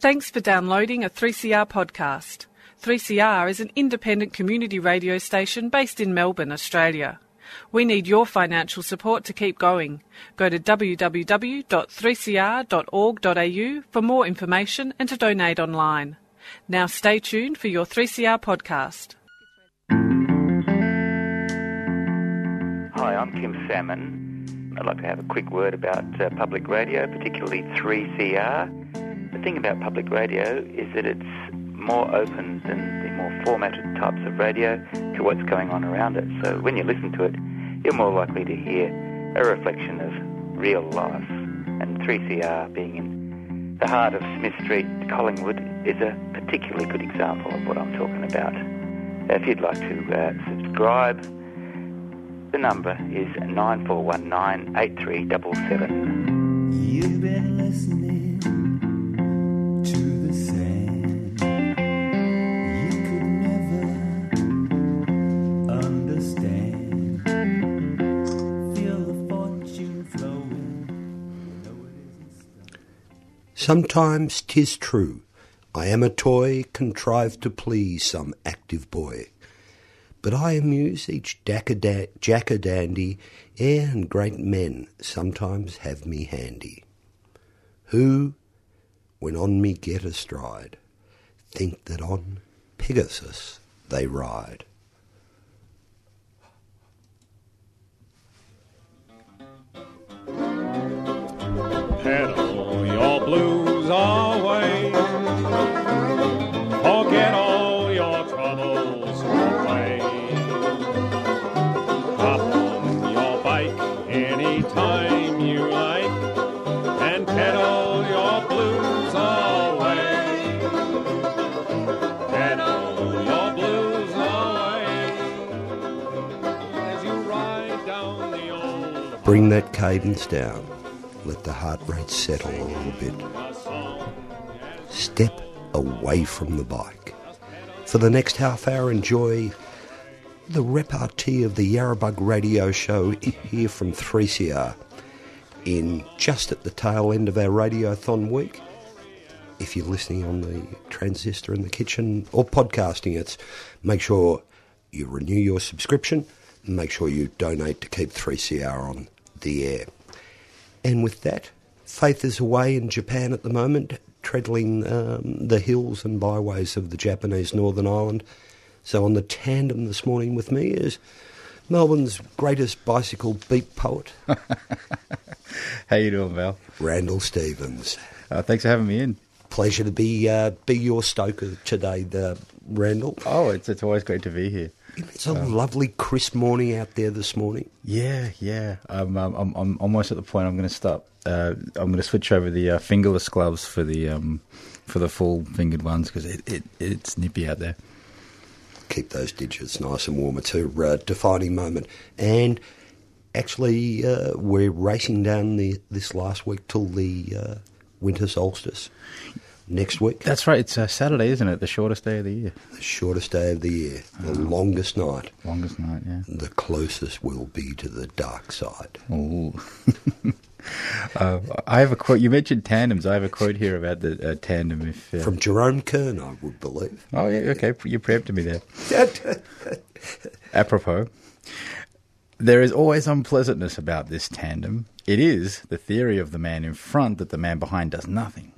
Thanks for downloading a 3CR podcast. 3CR is an independent community radio station based in Melbourne, Australia. We need your financial support to keep going. Go to www.3cr.org.au for more information and to donate online. Now stay tuned for your 3CR podcast. Hi, I'm Kim Salmon. I'd like to have a quick word about uh, public radio, particularly 3CR. The thing about public radio is that it's more open than the more formatted types of radio to what's going on around it. So when you listen to it, you're more likely to hear a reflection of real life. And 3CR being in the heart of Smith Street, Collingwood, is a particularly good example of what I'm talking about. If you'd like to uh, subscribe, the number is 9419 8377. You've been listening Sometimes 'tis true, I am a toy contrived to please some active boy. But I amuse each jackadandy, ere and great men sometimes have me handy. Who, when on me get astride, think that on Pegasus they ride. Away. Forget all your troubles away. Hop on your bike anytime you like and pedal your blues away. Pedal your blues away as you ride down the old Bring that cadence down. Let the heart rate settle a little bit. Away from the bike. For the next half hour, enjoy the repartee of the Yarrabug radio show here from 3CR in just at the tail end of our Radiothon week. If you're listening on the transistor in the kitchen or podcasting it, make sure you renew your subscription make sure you donate to keep 3CR on the air. And with that, Faith is away in Japan at the moment, treadling um, the hills and byways of the Japanese Northern Island. So on the tandem this morning with me is Melbourne's greatest bicycle beat poet, How you doing, Val? Randall Stevens. Uh, thanks for having me in. Pleasure to be uh, be your stoker today, the Randall. Oh, it's it's always great to be here. It's a lovely crisp morning out there this morning. Yeah, yeah. I'm um, I'm, I'm almost at the point I'm going to stop. Uh, I'm going to switch over the uh, fingerless gloves for the um, for the full fingered ones because it, it it's nippy out there. keep those digits nice and warm. It's a uh, defining moment. And actually, uh, we're racing down the this last week till the uh, winter solstice. Next week, That's right. It's uh, Saturday, isn't it? The shortest day of the year. the shortest day of the year, the longest night. Longest night. Yeah. The closest will be to the dark side. Ooh. uh, I have a quote. You mentioned tandems. I have a quote here about the uh, tandem. If uh, From Jerome Kern, I would believe. oh yeah, okay, you preempted me there. Apropos, there is always unpleasantness about this tandem. It is the theory of the man in front that the man behind does nothing.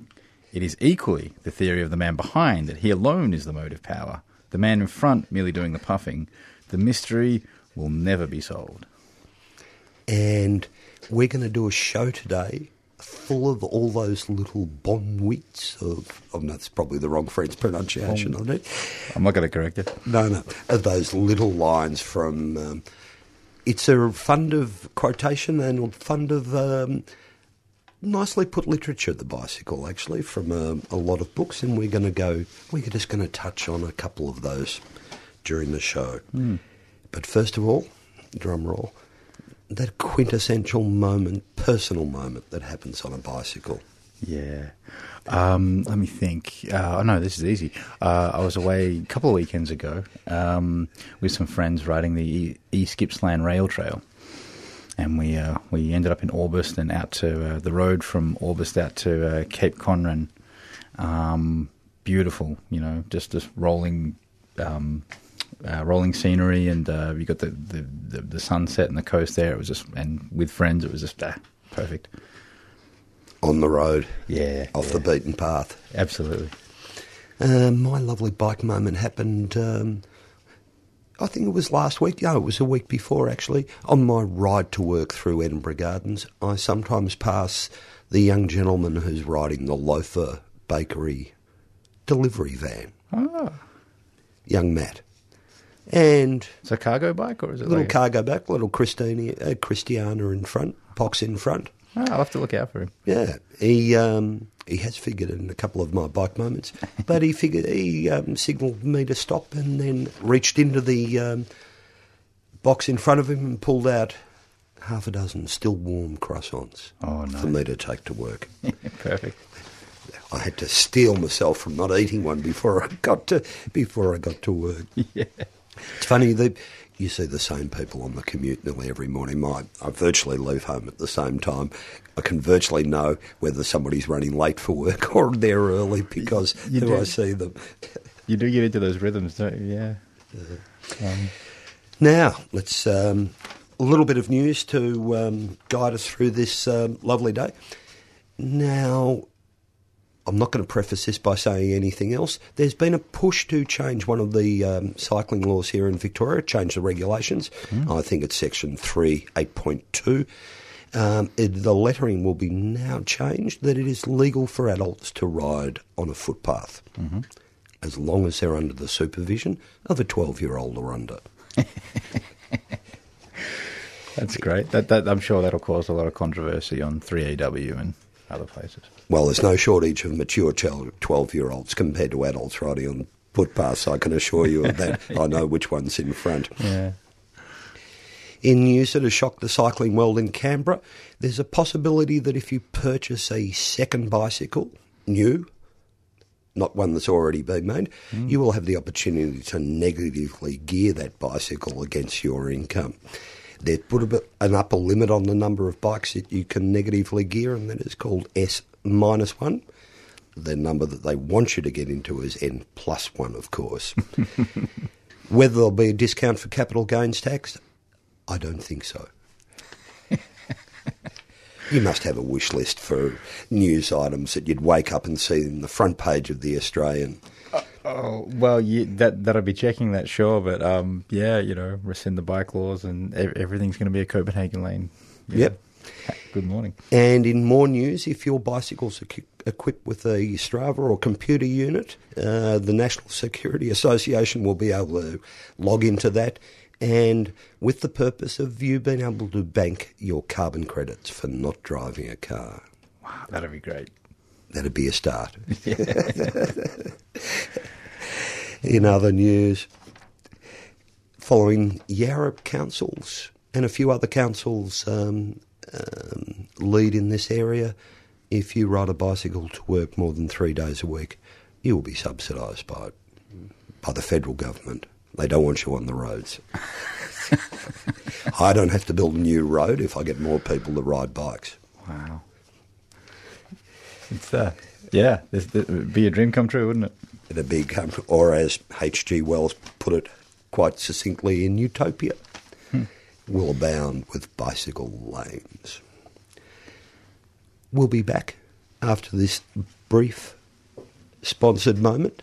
It is equally the theory of the man behind that he alone is the motive power. The man in front merely doing the puffing. The mystery will never be solved. and we're going to do a show today full of all those little bonwits of, oh no, that's probably the wrong French pronunciation of it. I'm not going to correct it. No, no, of those little lines from. Um, it's a fund of quotation and a fund of um, nicely put literature, the bicycle, actually, from a, a lot of books, and we're going to go. We're just going to touch on a couple of those during the show. But first of all, drum roll, that quintessential moment, personal moment that happens on a bicycle. Yeah. Um, let me think. Uh, oh no, this is easy. Uh, I was away a couple of weekends ago um, with some friends riding the E- East Gippsland Rail Trail, and we uh, we ended up in Orbost and out to uh, the road from Orbost out to uh, Cape Conran Um, beautiful, you know, just this rolling, um, uh, rolling scenery, and uh, you got the, the, the, the sunset and the coast there. It was just, and with friends, it was just ah, perfect. On the road, Yeah, off the beaten path. absolutely. Um, my lovely bike moment happened. Um, I think it was last week. No, it was a week before actually. On my ride to work through Edinburgh Gardens, I sometimes pass the young gentleman who's riding the Loafer Bakery delivery van, Oh, young Matt, and it's a cargo bike, or is it a little like cargo back, little Christina, uh, Christiana in front, Pox in front. Oh, I'll have to look out for him. Yeah, he um, he has figured in a couple of my bike moments, but he figured he um, signalled me to stop and then reached into the um, box in front of him and pulled out half a dozen still warm croissants Oh, for nice. me to take to work. Perfect. I had to steel myself from not eating one before I got to before I got to work. Yeah. It's funny that you see the same people on the commute nearly every morning. My, I virtually leave home at the same time. I can virtually know whether somebody's running late for work or they're early because You do. I see them. You do get into those rhythms, don't you? Yeah. Um, Now, let's um, a little bit of news to um, guide us through this um, lovely day. Now, I'm not going to preface this by saying anything else. There's been a push to change one of the um, cycling laws here in Victoria, change the regulations. I think it's section 3, 8.2. Um, it, the lettering will be now changed that it is legal for adults to ride on a footpath as long as they're under the supervision of a 12 year old or under. that's great. That, that I'm sure that'll cause a lot of controversy on 3AW and other places. Well, there's no shortage of mature 12 year olds compared to adults riding on footpaths, I can assure you of that. I know which one's in front. Yeah. In news that has shocked the cycling world in Canberra, there's a possibility that if you purchase a second bicycle, new, not one that's already been made, mm. you will have the opportunity to negatively gear that bicycle against your income. They've put a bit, an upper limit on the number of bikes that you can negatively gear, and that is called S minus one. The number that they want you to get into is N plus one, of course. Whether there'll be a discount for capital gains tax, I don't think so. you must have a wish list for news items that you'd wake up and see in the front page of the Australian. Oh well, yeah, that that'll be checking that, sure. But um, yeah, you know, rescind the bike laws and ev- everything's going to be a Copenhagen lane. Yeah. Yep. Good morning. And in more news, if your bicycle's equi- equipped with a Strava or computer unit, uh, the National Security Association will be able to log into that and with the purpose of you being able to bank your carbon credits for not driving a car. Wow, that'd be great. That'd be a start. In other news, following Yarra councils and a few other councils um, um, lead in this area, if you ride a bicycle to work more than three days a week, you will be subsidised by by the federal government. They don't want you on the roads. I don't have to build a new road if I get more people to ride bikes. Wow. It's uh, yeah, would be a dream come true, wouldn't it? It'd be, com- or as H.G. Wells put it quite succinctly in Utopia, will abound with bicycle lanes. We'll be back after this brief sponsored moment.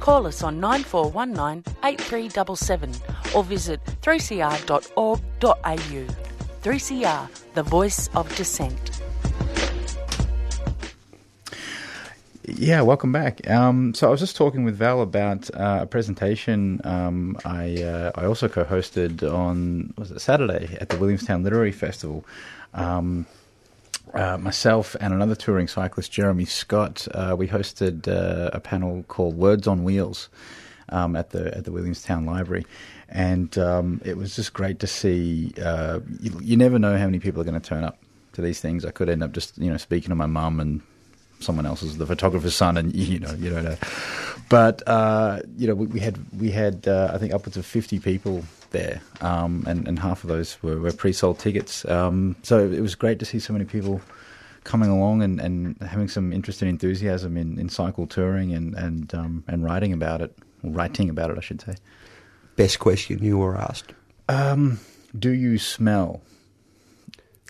Call us on 9419 8377 or visit 3cr.org.au. 3CR, the voice of dissent. Yeah, welcome back. Um, so I was just talking with Val about uh, a presentation um, I uh, I also co-hosted on was it Saturday at the Williamstown Literary Festival. Um, uh, myself and another touring cyclist, Jeremy Scott, uh, we hosted uh, a panel called Words on Wheels um, at the at the Williamstown Library, and um, it was just great to see. Uh, you, you never know how many people are going to turn up to these things. I could end up just you know speaking to my mum and someone else's the photographer's son, and you know you don't know. But uh, you know we, we had we had uh, I think upwards of fifty people there, um, and and half of those were, were pre-sold tickets. Um, so it was great to see so many people coming along and, and having some interest and enthusiasm in, in cycle touring and and um, and writing about it, or writing about it, I should say. Best question you were asked? Um, do you smell?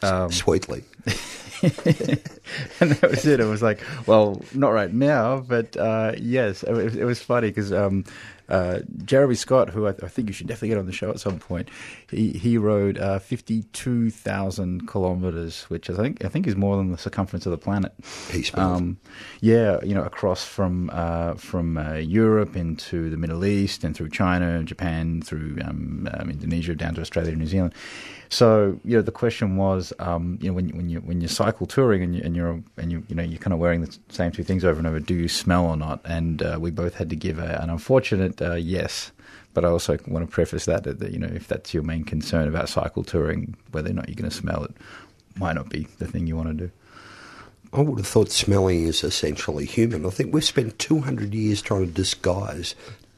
Um, Sweetly. and that was it. It was like, well, not right now, but uh, yes, it, was- it was funny because um, uh, Jeremy Scott, who I, I think you should definitely get on the show at some point, he he rode uh, fifty two thousand kilometers, which I think I think is more than the circumference of the planet. Um, yeah, you know, across from uh, from uh, Europe into the Middle East and through China, Japan, through um, um, Indonesia, down to Australia and New Zealand. So, you know, the question was, um, you know, when when you when you cycle touring and you and you're and you you know you're kind of wearing the same two things over and over, do you smell or not? And uh, we both had to give a, an unfortunate uh, yes. But I also want to preface that, that that you know if that's your main concern about cycle touring, whether or not you're going to smell it, might not be the thing you want to do. I would have thought smelling is essentially human. I think we've spent 200 years trying to disguise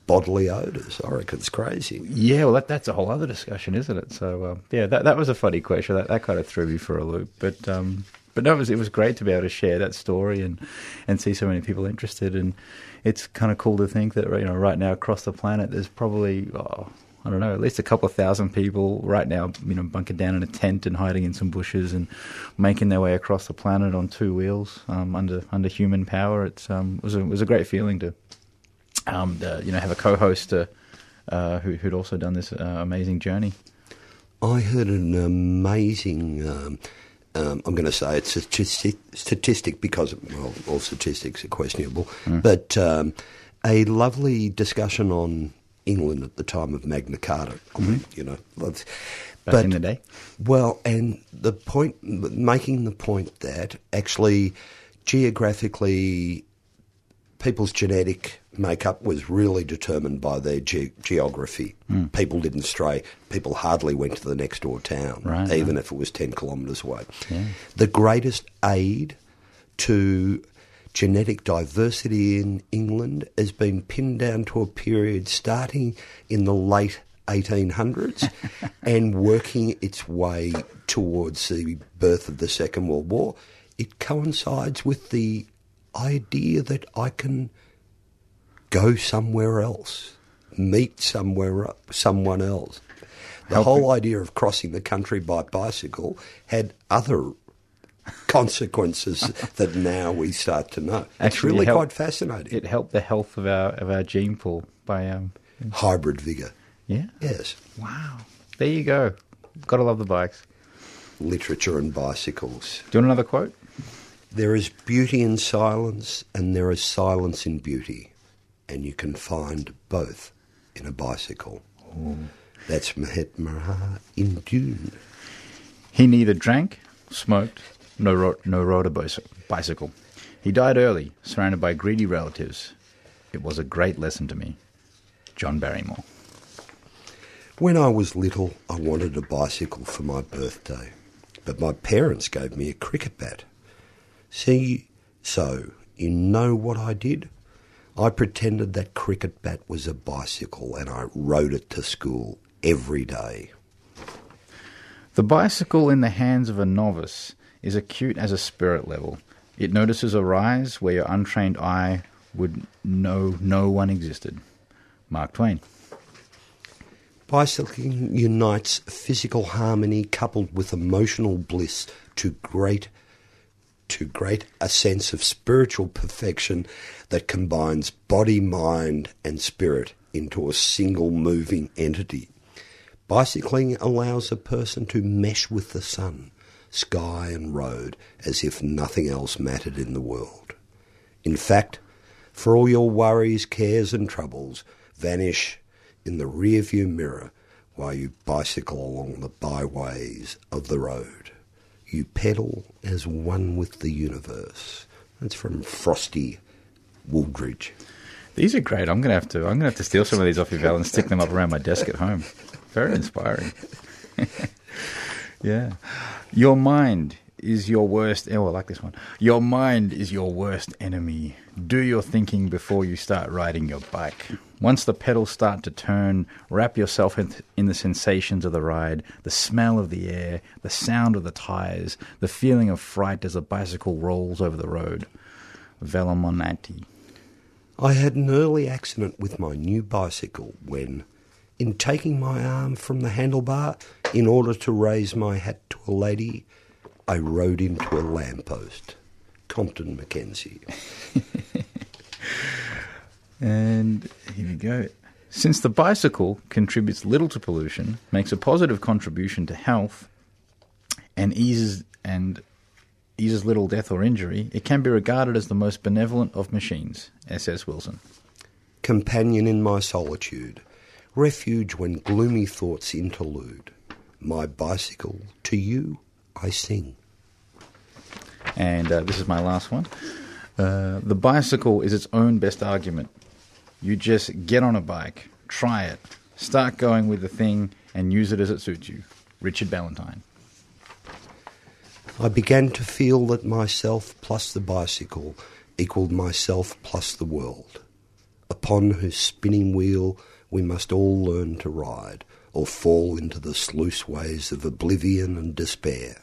bodily odours. I reckon it's crazy. Yeah, well, that, that's a whole other discussion, isn't it? So, um, yeah, that that was a funny question. That that kind of threw me for a loop, but um, but no, it was it was great to be able to share that story and and see so many people interested. And it's kind of cool to think that you know right now across the planet, there's probably oh, I don't know at least a couple of thousand people right now, you know, bunkered down in a tent and hiding in some bushes and making their way across the planet on two wheels um, under under human power. It's um, was a, was a great feeling to um, uh, you know have a co-host. Uh, uh, who, who'd also done this uh, amazing journey. I heard an amazing. Um, I'm going to say it's a statistic, statistic because well, all statistics are questionable, Mm. but um, a lovely discussion on England at the time of Magna Carta. I mean, you know, Mm-hmm. Back in the day. Well, and the point, making the point that actually geographically people's genetic makeup was really determined by their ge- geography. Mm. People didn't stray. People hardly went to the next door town, Right, even right. if it was 10 kilometres away. Yeah. The greatest aid to genetic diversity in England has been pinned down to a period starting in the late 1800s and working its way towards the birth of the Second World War. It coincides with the idea that I can go somewhere else, meet somewhere someone else. The Helping- whole idea of crossing the country by bicycle had other consequences that now we start to know. it's Actually, really it helped- quite fascinating. It helped the health of our of our gene pool by um, Hybrid vigour. yeah. Yes. Wow. There you go. Gotta love the bikes. Literature and bicycles. Do you want another quote? There is beauty in silence and there is silence in beauty. And you can find both in a bicycle. That's Mahatma in Dune. He neither drank, smoked, nor ro- nor rode a bicycle. He died early, surrounded by greedy relatives. It was a great lesson to me. John Barrymore. When I was little, I wanted a bicycle for my birthday, but my parents gave me a cricket bat. See, so you know what I did? I pretended that cricket bat was a bicycle and I rode it to school every day. The bicycle in the hands of a novice is acute as a spirit level. It notices a rise where your untrained eye would know no one existed. Mark Twain. Bicycling unites physical harmony coupled with emotional bliss to great to great a sense of spiritual perfection that combines body, mind and spirit into a single moving entity. Bicycling allows a person to mesh with the sun, sky and road as if nothing else mattered in the world. In fact, for all your worries, cares, and troubles vanish in the rearview mirror while you bicycle along the byways of the road. You pedal as one with the universe. That's from Frosty Wooldridge. These are great. I'm gonna have to. I'm gonna have to steal some of these off you, Val, and stick them up around my desk at home. Very inspiring. yeah. Your mind is your worst. Oh, I like this one. Your mind is your worst enemy. Do your thinking before you start riding your bike. Once the pedals start to turn, wrap yourself in, in the sensations of the ride, the smell of the air, the sound of the tires, the feeling of fright as a bicycle rolls over the road. Velominati. I had an early accident with my new bicycle when, in taking my arm from the handlebar in order to raise my hat to a lady, I rode into a lamppost. Compton Mackenzie. And here we go. Since the bicycle contributes little to pollution, makes a positive contribution to health, and eases and eases little death or injury, it can be regarded as the most benevolent of machines. S.S. Wilson. Companion in my solitude, refuge when gloomy thoughts interlude. My bicycle, to you I sing. And uh, this is my last one. Uh, the bicycle is its own best argument. You just get on a bike, try it, start going with the thing, and use it as it suits you. Richard Ballantine. I began to feel that myself plus the bicycle equalled myself plus the world, upon whose spinning wheel we must all learn to ride, or fall into the sluice ways of oblivion and despair.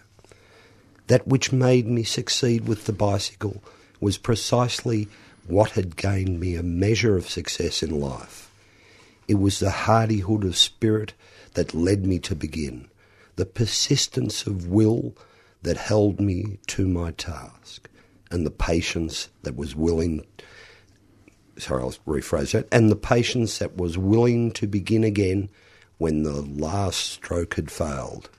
That which made me succeed with the bicycle was precisely what had gained me a measure of success in life. It was the hardihood of spirit that led me to begin, the persistence of will that held me to my task, and the patience that was willing. Sorry, I'll rephrase that. And the patience that was willing to begin again when the last stroke had failed.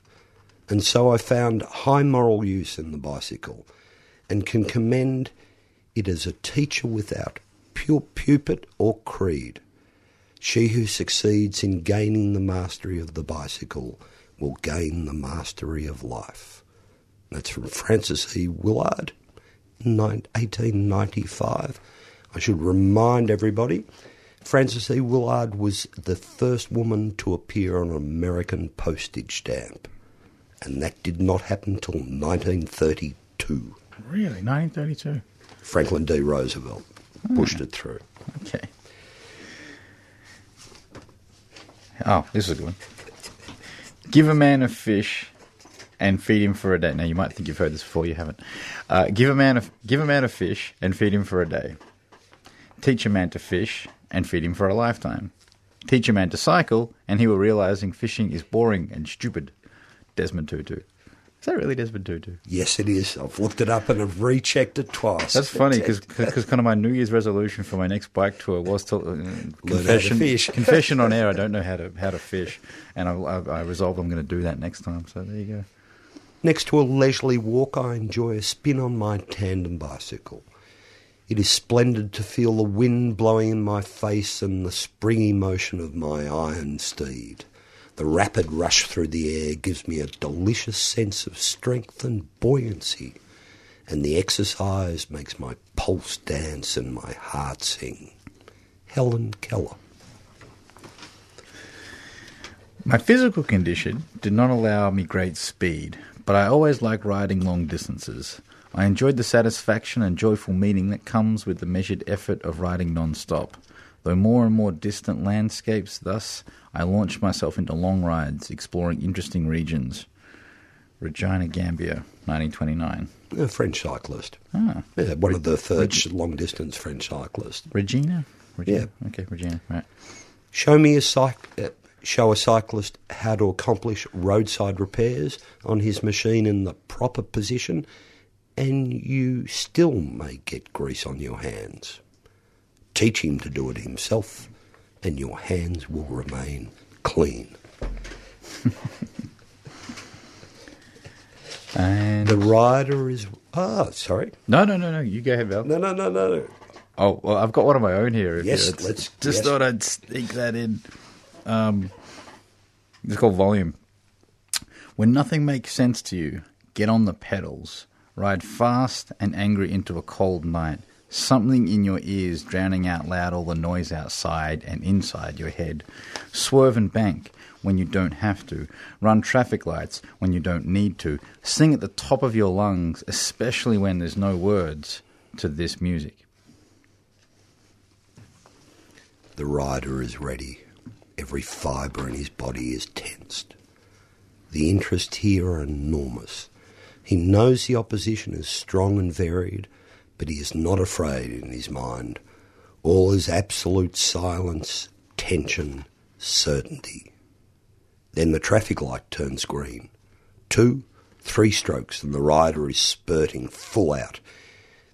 And so I found high moral use in the bicycle and can commend it as a teacher without pure pupil or creed. She who succeeds in gaining the mastery of the bicycle will gain the mastery of life. That's from Frances E. Willard, 1895. I should remind everybody Frances E. Willard was the first woman to appear on an American postage stamp, and that did not happen till 1932. Really? 1932? Franklin D. Roosevelt pushed it through. Okay. Oh, this is a good one. Give a man a fish and feed him for a day. Now you might think you've heard this before, you haven't. Uh, give a man a give a man a fish and feed him for a day. Teach a man to fish and feed him for a lifetime. Teach a man to cycle, and he will realizing fishing is boring and stupid. Desmond Tutu. Is that really Desmond Tutu? Yes, it is. I've looked it up and I've rechecked it twice. That's funny because kind of my New Year's resolution for my next bike tour was to uh, confession fish. confession on air. I don't know how to how to fish, and I, I, I resolved I'm going to do that next time. So there you go. Next to a leisurely walk, I enjoy a spin on my tandem bicycle. It is splendid to feel the wind blowing in my face and the springy motion of my iron steed. The rapid rush through the air gives me a delicious sense of strength and buoyancy, and the exercise makes my pulse dance and my heart sing. Helen Keller. My physical condition did not allow me great speed, but I always liked riding long distances. I enjoyed the satisfaction and joyful meaning that comes with the measured effort of riding non-stop. Though more and more distant landscapes, thus I launched myself into long rides, exploring interesting regions. Regina Gambia, 1929. A French cyclist. Ah, Yeah, one of the first long distance French cyclists. Regina? Regina? Yeah. Okay, Regina, right. Show me a cyc- uh, show a cyclist how to accomplish roadside repairs on his machine in the proper position, and you still may get grease on your hands. Teach him to do it himself, and your hands will remain clean. And The rider is. Ah, sorry. no, no, no, no. You go ahead, Val. No, no, no, no. Oh, well, I've got one of my own here. Yes, it's- let's- Just yes. thought I'd sneak that in. Um, it's called Volume. When nothing makes sense to you, get on the pedals, ride fast and angry into a cold night, something in your ears drowning out loud all the noise outside and inside your head. Swerve and bank when you don't have to, run traffic lights when you don't need to, sing at the top of your lungs, especially when there's no words to this music. The rider is ready. Every fibre in his body is tensed. The interests here are enormous. He knows the opposition is strong and varied, but he is not afraid in his mind. All is absolute silence, tension, certainty. Then the traffic light turns green. Two, three strokes, and the rider is spurting full out.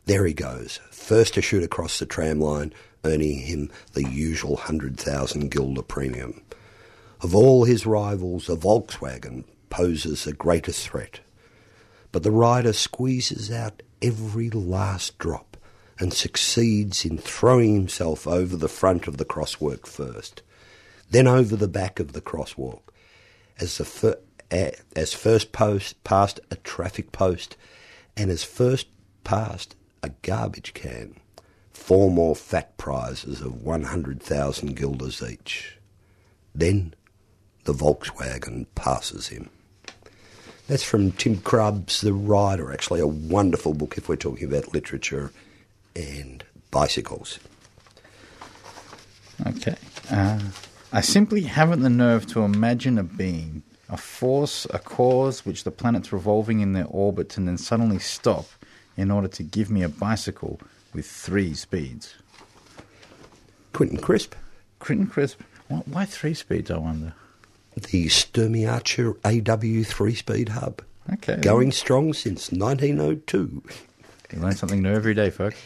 There he goes, first to shoot across the tram line, earning him the usual 100,000 guilder premium. Of all his rivals, a Volkswagen poses a greater threat. But the rider squeezes out every last drop and succeeds in throwing himself over the front of the crosswalk first, then over the back of the crosswalk. As, the fir- as first post past a traffic post and as first past a garbage can. Four more fat prizes of 100,000 guilders each. Then the Volkswagen passes him. That's from Tim Krabbé's The Rider, actually a wonderful book if we're talking about literature and bicycles. Okay. Uh, I simply haven't the nerve to imagine a being, a force, a cause which the planets revolving in their orbits and then suddenly stop in order to give me a bicycle with three speeds. Quentin Crisp. Quentin Crisp. Why, why three speeds, I wonder? The Sturmey Archer AW three speed hub. Okay. Going strong since 1902. You learn something new every day, folks.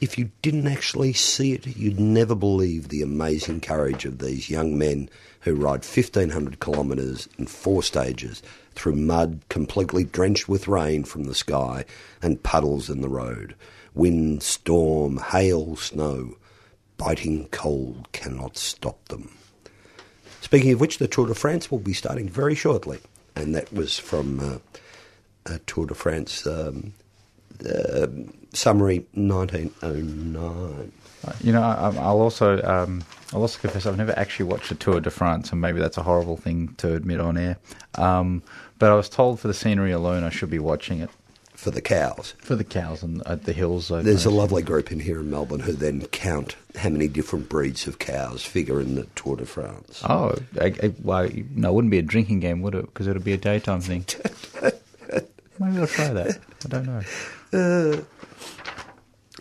If you didn't actually see it, you'd never believe the amazing courage of these young men who ride 1,500 kilometres in four stages through mud completely drenched with rain from the sky and puddles in the road. Wind, storm, hail, snow. Biting cold cannot stop them. Speaking of which, the Tour de France will be starting very shortly. And that was from uh, a Tour de France um, uh, summary 1909. You know, I, I'll also um, I'll also confess I've never actually watched a Tour de France, and maybe that's a horrible thing to admit on air. Um, but I was told for the scenery alone, I should be watching it For the cows. for the cows and at the hills. I There's a lovely group in here in Melbourne who then count how many different breeds of cows figure in the Tour de France. Oh, I, I, well, no, it wouldn't be a drinking game, would it? Because it would be a daytime thing. Maybe I'll try that. I don't know. Uh,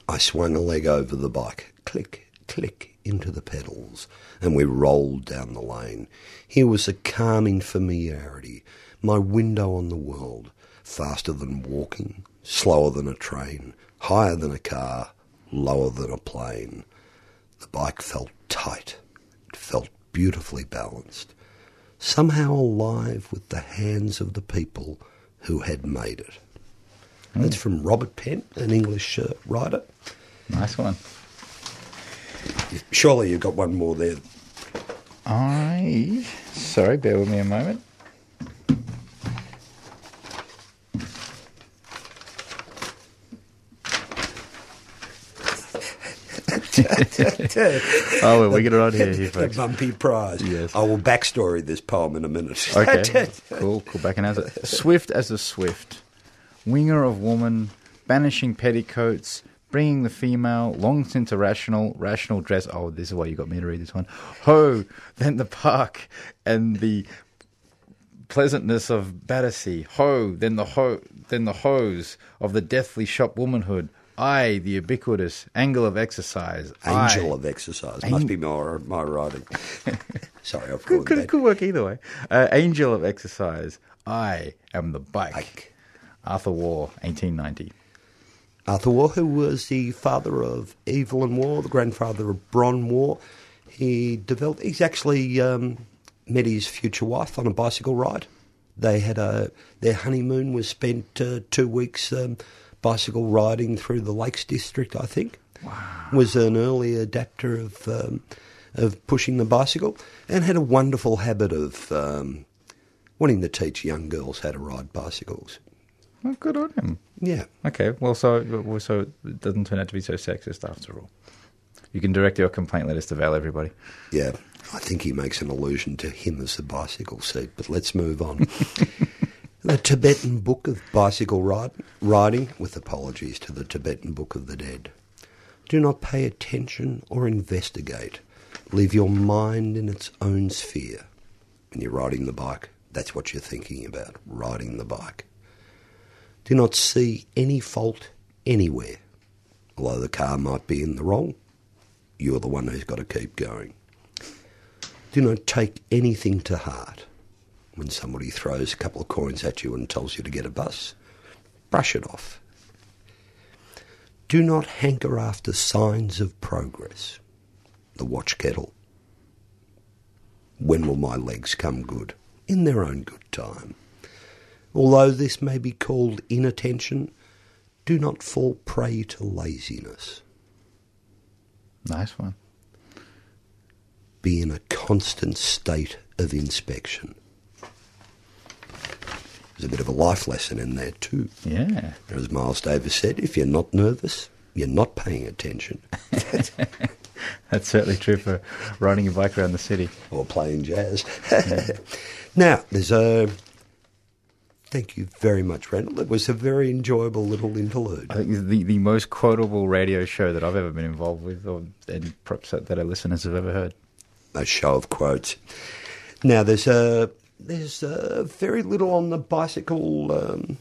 I swung a leg over the bike, click, click, into the pedals, and we rolled down the lane. Here was a calming familiarity, my window on the world, faster than walking, slower than a train, higher than a car, lower than a plane. The bike felt tight, it felt beautifully balanced, somehow alive with the hands of the people who had made it. That's from Robert Penn, an English uh, writer. Nice one. Surely you've got one more there. I sorry, bear with me a moment. oh, well, we get it on here, here the bumpy prize. Yes. I will backstory this poem in a minute. Okay, cool, cool. Back and it. Swift as a swift, winger of woman, banishing petticoats, bringing the female, long since irrational, rational dress. Oh, this is why you got me to read this one. Ho, then the park and the pleasantness of Battersea. Ho, then the ho, then the hose of the deathly shop womanhood. I, the ubiquitous angle of exercise. Angel I, of exercise. Ang- Must be my, my writing. Sorry, I've could, could, that. could work either way. Uh, Angel of exercise. I am the bike. Arthur Waugh, 1890. Arthur Waugh, who was the father of Evelyn Waugh, the grandfather of Bron Waugh, he developed. He's actually um, met his future wife on a bicycle ride. They had a their honeymoon was spent uh, two weeks um, bicycle riding through the Lakes District. I think was an early adapter of um, of pushing the bicycle and had a wonderful habit of um, wanting to teach young girls how to ride bicycles. Well, good on him. Yeah. Okay. Well, so so it doesn't turn out to be so sexist after all. You can direct your complaint letters to Val, everybody. Yeah, I think he makes an allusion to him as the bicycle seat, but let's move on. the Tibetan Book of Bicycle Riding, with apologies to the Tibetan Book of the Dead. Do not pay attention or investigate. Leave your mind in its own sphere. When you're riding the bike, that's what you're thinking about, riding the bike. Do not see any fault anywhere. Although the car might be in the wrong, you're the one who's got to keep going. Do not take anything to heart. When somebody throws a couple of coins at you and tells you to get a bus, brush it off. Do not hanker after signs of progress. The watch kettle. When will my legs come good? In their own good time. Although this may be called inattention, do not fall prey to laziness. Nice one. Be in a constant state of inspection. There's a bit of a life lesson in there too. Yeah. As Miles Davis said, if you're not nervous, you're not paying attention. That's certainly true for riding your bike around the city. or playing jazz. now, there's a. Thank you very much, Randall. It was a very enjoyable little interlude. I think the, the most quotable radio show that I've ever been involved with, or and perhaps that, that our listeners have ever heard. A show of quotes. Now, there's a there's uh very little on the bicycle um,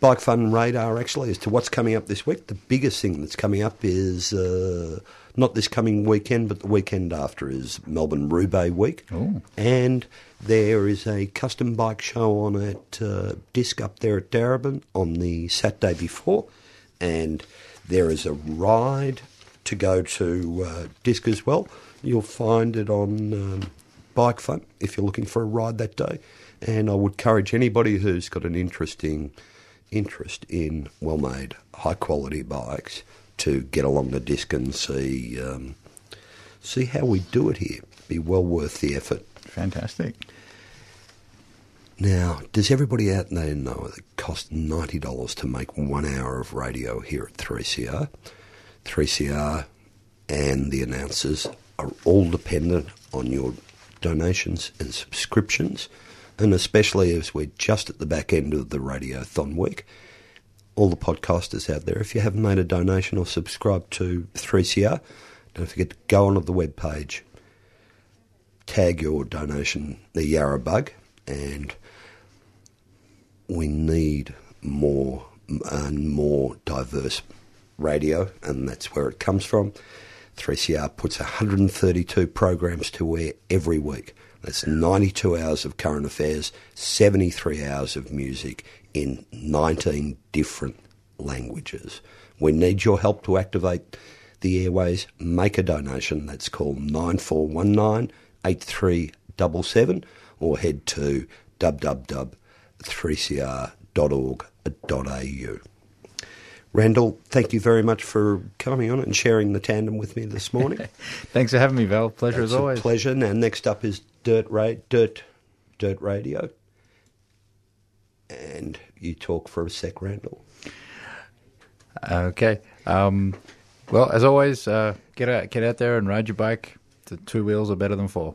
bike fun radar actually as to what's coming up this week. The biggest thing that's coming up is uh, not this coming weekend, but the weekend after is Melbourne Roubaix Week, Oh. and there is a custom bike show on at uh, Disc up there at Darebin on the Saturday before, and there is a ride to go to uh, Disc as well. You'll find it on um, Bike Fun if you're looking for a ride that day, and I would encourage anybody who's got an interesting interest in well-made, high-quality bikes to get along the disc and see um, see how we do it here. Be well worth the effort. Fantastic. Now, does everybody out there know that it costs ninety dollars to make one hour of radio here at 3CR? 3CR and the announcers are all dependent on your donations and subscriptions, and especially as we're just at the back end of the Radiothon week. All the podcasters out there, if you haven't made a donation or subscribed to 3CR, don't forget to go onto the web page, tag your donation, the Yarra Bug, and we need more and more diverse radio, and that's where it comes from. 3CR puts 132 programs to air every week. That's 92 hours of current affairs, 73 hours of music in 19 different languages. We need your help to activate the airways. Make a donation. That's called 9419 8377 or head to www.3cr.org.au. Randall, thank you very much for coming on and sharing the tandem with me this morning. Thanks for having me, Val. Pleasure It's as always. pleasure. Now, next up is Dirt Ra- Dirt Dirt Radio, and you talk for a sec, Randall. Okay. Um, well, as always, uh, get out, get out there and ride your bike. The two wheels are better than four.